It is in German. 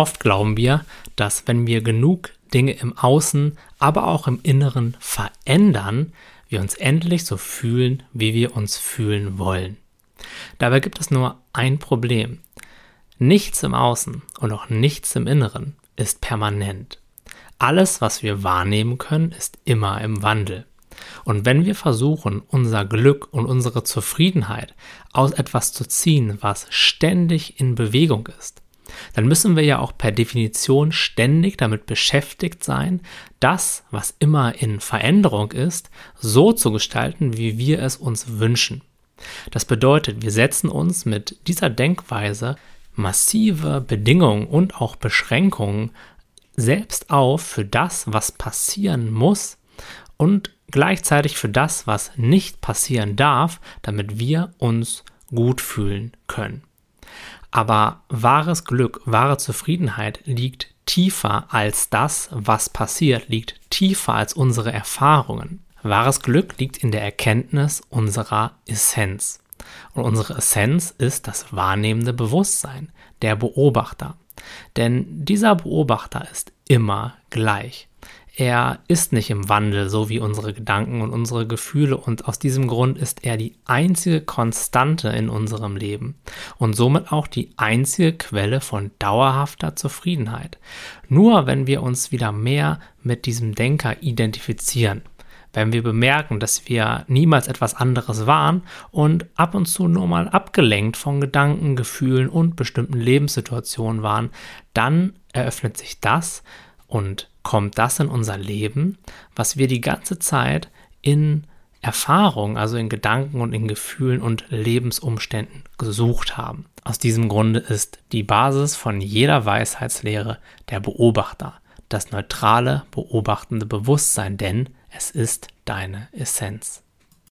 Oft glauben wir, dass wenn wir genug Dinge im Außen, aber auch im Inneren verändern, wir uns endlich so fühlen, wie wir uns fühlen wollen. Dabei gibt es nur ein Problem. Nichts im Außen und auch nichts im Inneren ist permanent. Alles, was wir wahrnehmen können, ist immer im Wandel. Und wenn wir versuchen, unser Glück und unsere Zufriedenheit aus etwas zu ziehen, was ständig in Bewegung ist, dann müssen wir ja auch per Definition ständig damit beschäftigt sein, das, was immer in Veränderung ist, so zu gestalten, wie wir es uns wünschen. Das bedeutet, wir setzen uns mit dieser Denkweise massive Bedingungen und auch Beschränkungen selbst auf für das, was passieren muss und gleichzeitig für das, was nicht passieren darf, damit wir uns gut fühlen können. Aber wahres Glück, wahre Zufriedenheit liegt tiefer als das, was passiert, liegt tiefer als unsere Erfahrungen. Wahres Glück liegt in der Erkenntnis unserer Essenz. Und unsere Essenz ist das wahrnehmende Bewusstsein, der Beobachter. Denn dieser Beobachter ist immer gleich er ist nicht im Wandel, so wie unsere Gedanken und unsere Gefühle und aus diesem Grund ist er die einzige Konstante in unserem Leben und somit auch die einzige Quelle von dauerhafter Zufriedenheit. Nur wenn wir uns wieder mehr mit diesem Denker identifizieren, wenn wir bemerken, dass wir niemals etwas anderes waren und ab und zu nur mal abgelenkt von Gedanken, Gefühlen und bestimmten Lebenssituationen waren, dann eröffnet sich das und kommt das in unser Leben, was wir die ganze Zeit in Erfahrung, also in Gedanken und in Gefühlen und Lebensumständen gesucht haben. Aus diesem Grunde ist die Basis von jeder Weisheitslehre der Beobachter, das neutrale, beobachtende Bewusstsein, denn es ist deine Essenz.